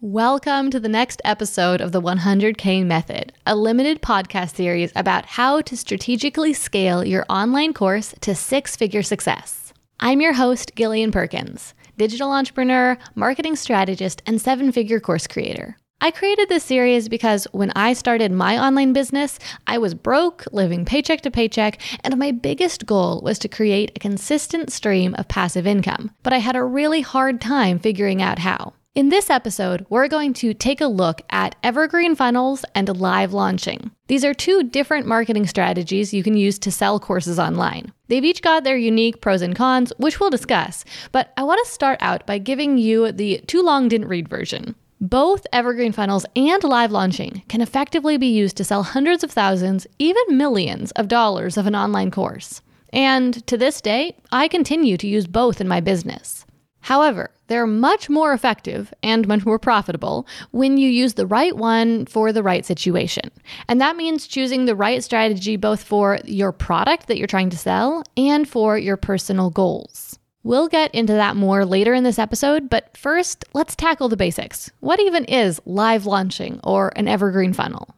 Welcome to the next episode of the 100K Method, a limited podcast series about how to strategically scale your online course to six figure success. I'm your host, Gillian Perkins, digital entrepreneur, marketing strategist, and seven figure course creator. I created this series because when I started my online business, I was broke, living paycheck to paycheck, and my biggest goal was to create a consistent stream of passive income. But I had a really hard time figuring out how. In this episode, we're going to take a look at evergreen funnels and live launching. These are two different marketing strategies you can use to sell courses online. They've each got their unique pros and cons, which we'll discuss, but I want to start out by giving you the too long didn't read version. Both evergreen funnels and live launching can effectively be used to sell hundreds of thousands, even millions of dollars of an online course. And to this day, I continue to use both in my business. However, they're much more effective and much more profitable when you use the right one for the right situation. And that means choosing the right strategy both for your product that you're trying to sell and for your personal goals. We'll get into that more later in this episode, but first, let's tackle the basics. What even is live launching or an evergreen funnel?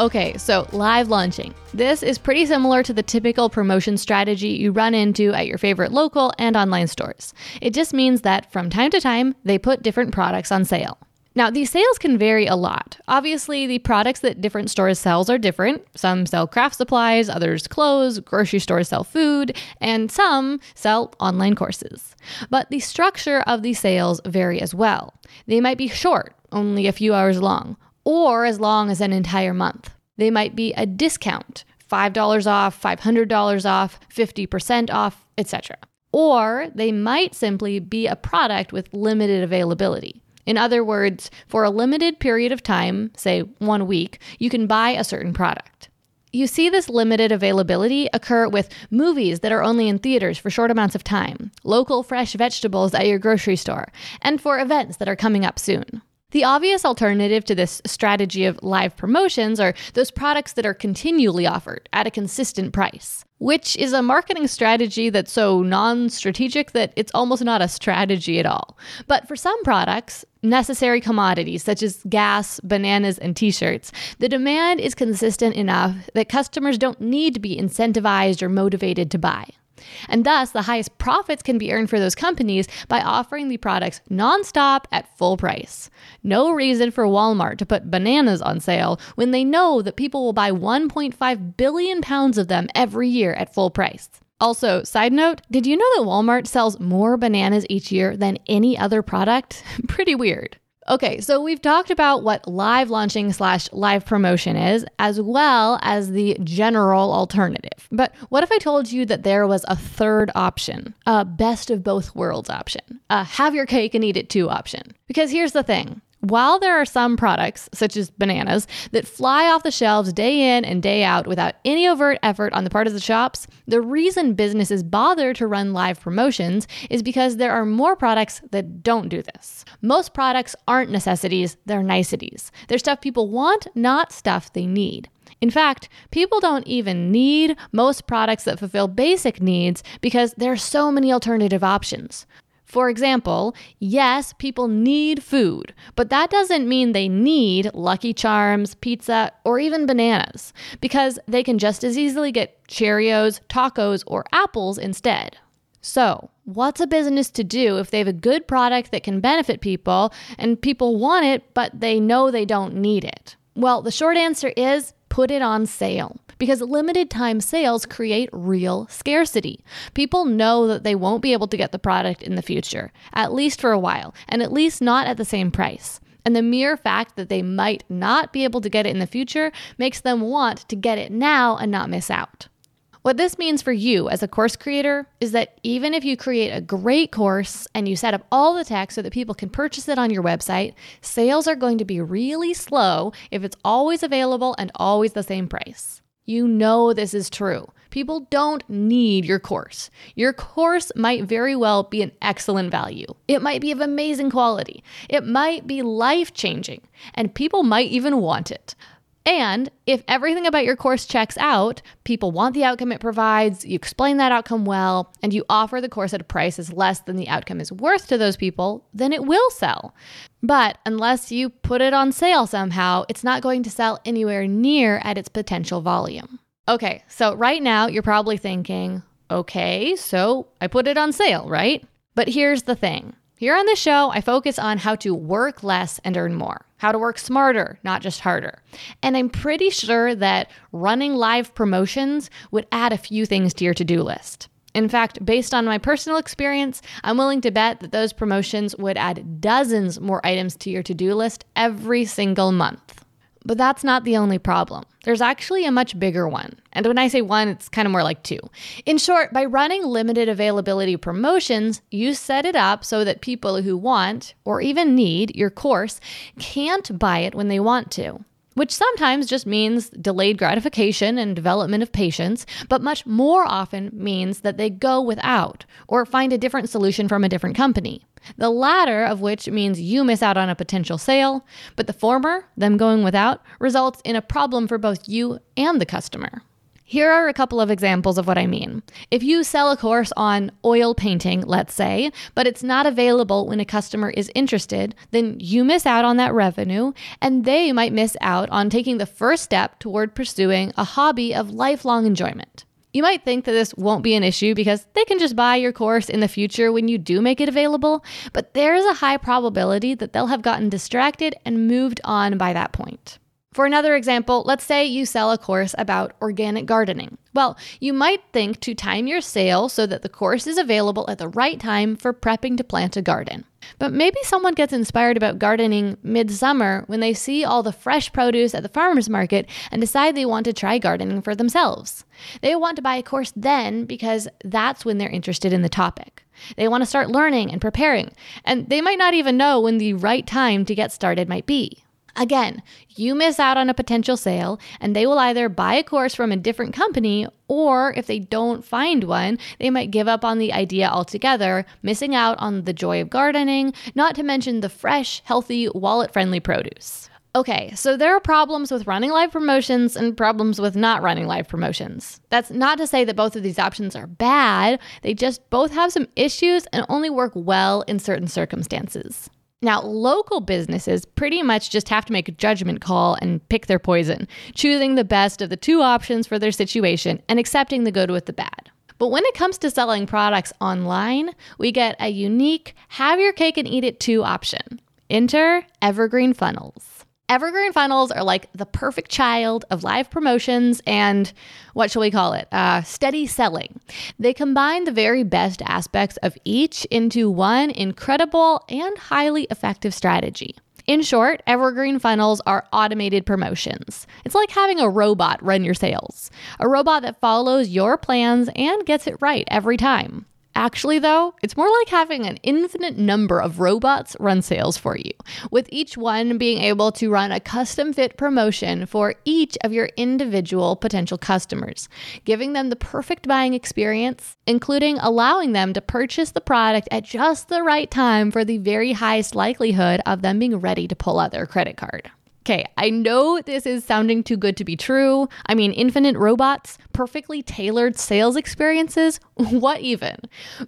Okay, so live launching. This is pretty similar to the typical promotion strategy you run into at your favorite local and online stores. It just means that from time to time, they put different products on sale. Now, these sales can vary a lot. Obviously, the products that different stores sell are different. Some sell craft supplies, others clothes, grocery stores sell food, and some sell online courses. But the structure of these sales vary as well. They might be short, only a few hours long, or as long as an entire month. They might be a discount $5 off, $500 off, 50% off, etc. Or they might simply be a product with limited availability. In other words, for a limited period of time, say one week, you can buy a certain product. You see this limited availability occur with movies that are only in theaters for short amounts of time, local fresh vegetables at your grocery store, and for events that are coming up soon. The obvious alternative to this strategy of live promotions are those products that are continually offered at a consistent price, which is a marketing strategy that's so non strategic that it's almost not a strategy at all. But for some products, necessary commodities such as gas, bananas, and t shirts, the demand is consistent enough that customers don't need to be incentivized or motivated to buy. And thus, the highest profits can be earned for those companies by offering the products nonstop at full price. No reason for Walmart to put bananas on sale when they know that people will buy 1.5 billion pounds of them every year at full price. Also, side note, did you know that Walmart sells more bananas each year than any other product? Pretty weird. Okay, so we've talked about what live launching slash live promotion is, as well as the general alternative. But what if I told you that there was a third option, a best of both worlds option, a have your cake and eat it too option? Because here's the thing while there are some products, such as bananas, that fly off the shelves day in and day out without any overt effort on the part of the shops, the reason businesses bother to run live promotions is because there are more products that don't do this. Most products aren't necessities, they're niceties. They're stuff people want, not stuff they need. In fact, people don't even need most products that fulfill basic needs because there are so many alternative options. For example, yes, people need food, but that doesn't mean they need Lucky Charms, pizza, or even bananas, because they can just as easily get Cheerios, tacos, or apples instead. So, what's a business to do if they have a good product that can benefit people and people want it, but they know they don't need it? Well, the short answer is put it on sale because limited time sales create real scarcity. People know that they won't be able to get the product in the future, at least for a while, and at least not at the same price. And the mere fact that they might not be able to get it in the future makes them want to get it now and not miss out. What this means for you as a course creator is that even if you create a great course and you set up all the tech so that people can purchase it on your website, sales are going to be really slow if it's always available and always the same price. You know this is true. People don't need your course. Your course might very well be an excellent value. It might be of amazing quality. It might be life changing, and people might even want it. And if everything about your course checks out, people want the outcome it provides, you explain that outcome well, and you offer the course at a price that's less than the outcome is worth to those people, then it will sell. But unless you put it on sale somehow, it's not going to sell anywhere near at its potential volume. Okay, so right now you're probably thinking, okay, so I put it on sale, right? But here's the thing here on the show, I focus on how to work less and earn more, how to work smarter, not just harder. And I'm pretty sure that running live promotions would add a few things to your to do list. In fact, based on my personal experience, I'm willing to bet that those promotions would add dozens more items to your to do list every single month. But that's not the only problem. There's actually a much bigger one. And when I say one, it's kind of more like two. In short, by running limited availability promotions, you set it up so that people who want or even need your course can't buy it when they want to which sometimes just means delayed gratification and development of patience, but much more often means that they go without or find a different solution from a different company. The latter of which means you miss out on a potential sale, but the former, them going without, results in a problem for both you and the customer. Here are a couple of examples of what I mean. If you sell a course on oil painting, let's say, but it's not available when a customer is interested, then you miss out on that revenue, and they might miss out on taking the first step toward pursuing a hobby of lifelong enjoyment. You might think that this won't be an issue because they can just buy your course in the future when you do make it available, but there's a high probability that they'll have gotten distracted and moved on by that point. For another example, let's say you sell a course about organic gardening. Well, you might think to time your sale so that the course is available at the right time for prepping to plant a garden. But maybe someone gets inspired about gardening midsummer when they see all the fresh produce at the farmer's market and decide they want to try gardening for themselves. They want to buy a course then because that's when they're interested in the topic. They want to start learning and preparing, and they might not even know when the right time to get started might be. Again, you miss out on a potential sale, and they will either buy a course from a different company, or if they don't find one, they might give up on the idea altogether, missing out on the joy of gardening, not to mention the fresh, healthy, wallet friendly produce. Okay, so there are problems with running live promotions and problems with not running live promotions. That's not to say that both of these options are bad, they just both have some issues and only work well in certain circumstances. Now, local businesses pretty much just have to make a judgment call and pick their poison, choosing the best of the two options for their situation and accepting the good with the bad. But when it comes to selling products online, we get a unique have your cake and eat it too option. Enter Evergreen Funnels. Evergreen funnels are like the perfect child of live promotions and what shall we call it? Uh, steady selling. They combine the very best aspects of each into one incredible and highly effective strategy. In short, evergreen funnels are automated promotions. It's like having a robot run your sales, a robot that follows your plans and gets it right every time. Actually, though, it's more like having an infinite number of robots run sales for you, with each one being able to run a custom fit promotion for each of your individual potential customers, giving them the perfect buying experience, including allowing them to purchase the product at just the right time for the very highest likelihood of them being ready to pull out their credit card. Okay, I know this is sounding too good to be true. I mean, infinite robots, perfectly tailored sales experiences, what even?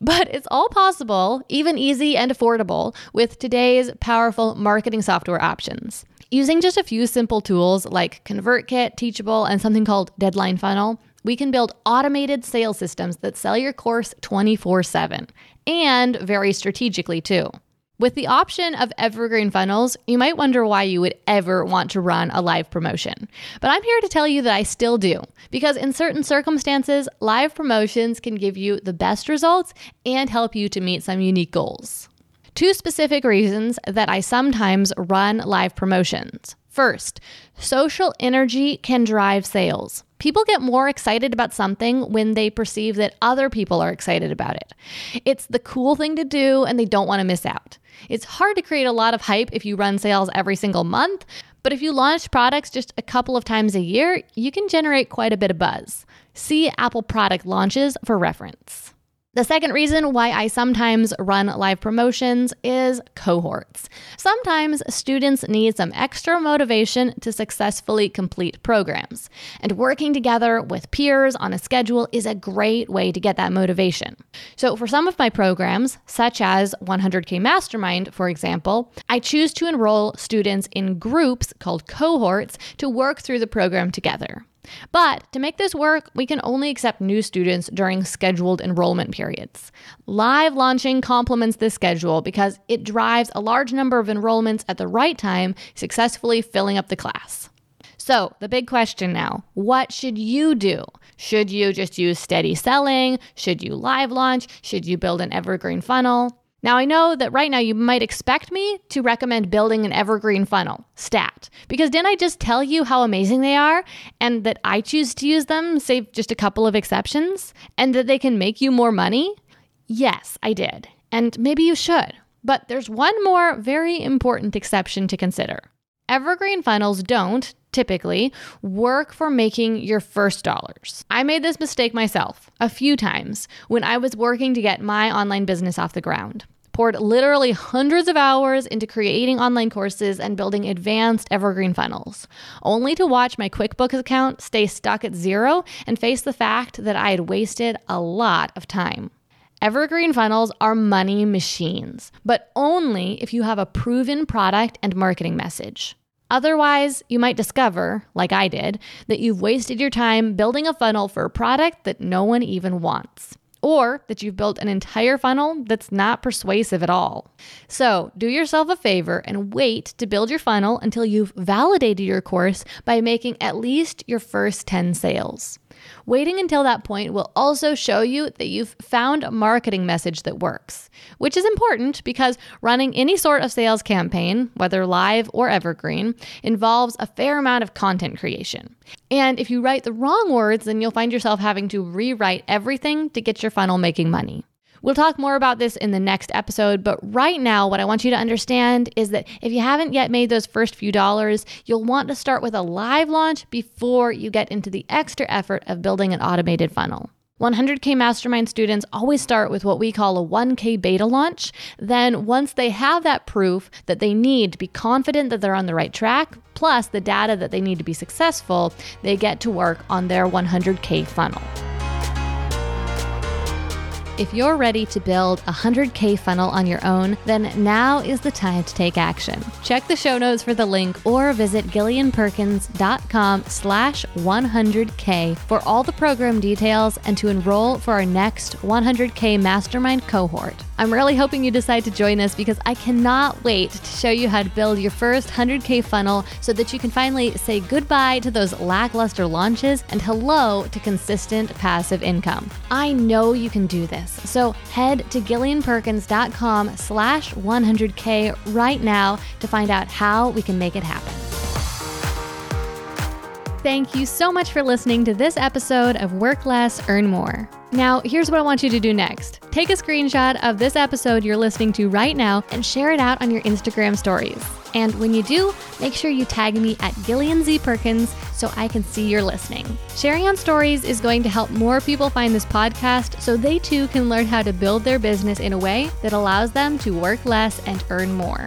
But it's all possible, even easy and affordable, with today's powerful marketing software options. Using just a few simple tools like ConvertKit, Teachable, and something called Deadline Funnel, we can build automated sales systems that sell your course 24 7 and very strategically too. With the option of evergreen funnels, you might wonder why you would ever want to run a live promotion. But I'm here to tell you that I still do, because in certain circumstances, live promotions can give you the best results and help you to meet some unique goals. Two specific reasons that I sometimes run live promotions. First, social energy can drive sales. People get more excited about something when they perceive that other people are excited about it. It's the cool thing to do and they don't want to miss out. It's hard to create a lot of hype if you run sales every single month, but if you launch products just a couple of times a year, you can generate quite a bit of buzz. See Apple product launches for reference. The second reason why I sometimes run live promotions is cohorts. Sometimes students need some extra motivation to successfully complete programs, and working together with peers on a schedule is a great way to get that motivation. So, for some of my programs, such as 100K Mastermind, for example, I choose to enroll students in groups called cohorts to work through the program together. But to make this work, we can only accept new students during scheduled enrollment periods. Live launching complements this schedule because it drives a large number of enrollments at the right time, successfully filling up the class. So, the big question now what should you do? Should you just use steady selling? Should you live launch? Should you build an evergreen funnel? Now, I know that right now you might expect me to recommend building an evergreen funnel, STAT, because didn't I just tell you how amazing they are and that I choose to use them, save just a couple of exceptions, and that they can make you more money? Yes, I did. And maybe you should. But there's one more very important exception to consider. Evergreen funnels don't, typically, work for making your first dollars. I made this mistake myself a few times when I was working to get my online business off the ground poured literally hundreds of hours into creating online courses and building advanced evergreen funnels, only to watch my QuickBooks account stay stuck at zero and face the fact that I had wasted a lot of time. Evergreen funnels are money machines, but only if you have a proven product and marketing message. Otherwise, you might discover, like I did, that you've wasted your time building a funnel for a product that no one even wants or that you've built an entire funnel that's not persuasive at all. So, do yourself a favor and wait to build your funnel until you've validated your course by making at least your first 10 sales. Waiting until that point will also show you that you've found a marketing message that works, which is important because running any sort of sales campaign, whether live or evergreen, involves a fair amount of content creation. And if you write the wrong words, then you'll find yourself having to rewrite everything to get your funnel making money. We'll talk more about this in the next episode, but right now, what I want you to understand is that if you haven't yet made those first few dollars, you'll want to start with a live launch before you get into the extra effort of building an automated funnel. 100K Mastermind students always start with what we call a 1K beta launch. Then, once they have that proof that they need to be confident that they're on the right track, plus the data that they need to be successful, they get to work on their 100K funnel. If you're ready to build a 100K funnel on your own, then now is the time to take action. Check the show notes for the link or visit gillianperkins.com slash 100K for all the program details and to enroll for our next 100K mastermind cohort. I'm really hoping you decide to join us because I cannot wait to show you how to build your first 100K funnel so that you can finally say goodbye to those lackluster launches and hello to consistent passive income. I know you can do this. So head to gillianperkins.com slash 100K right now to find out how we can make it happen. Thank you so much for listening to this episode of Work Less, Earn More. Now, here's what I want you to do next. Take a screenshot of this episode you're listening to right now and share it out on your Instagram stories. And when you do, make sure you tag me at Gillian Z Perkins so I can see you're listening. Sharing on stories is going to help more people find this podcast so they too can learn how to build their business in a way that allows them to work less and earn more.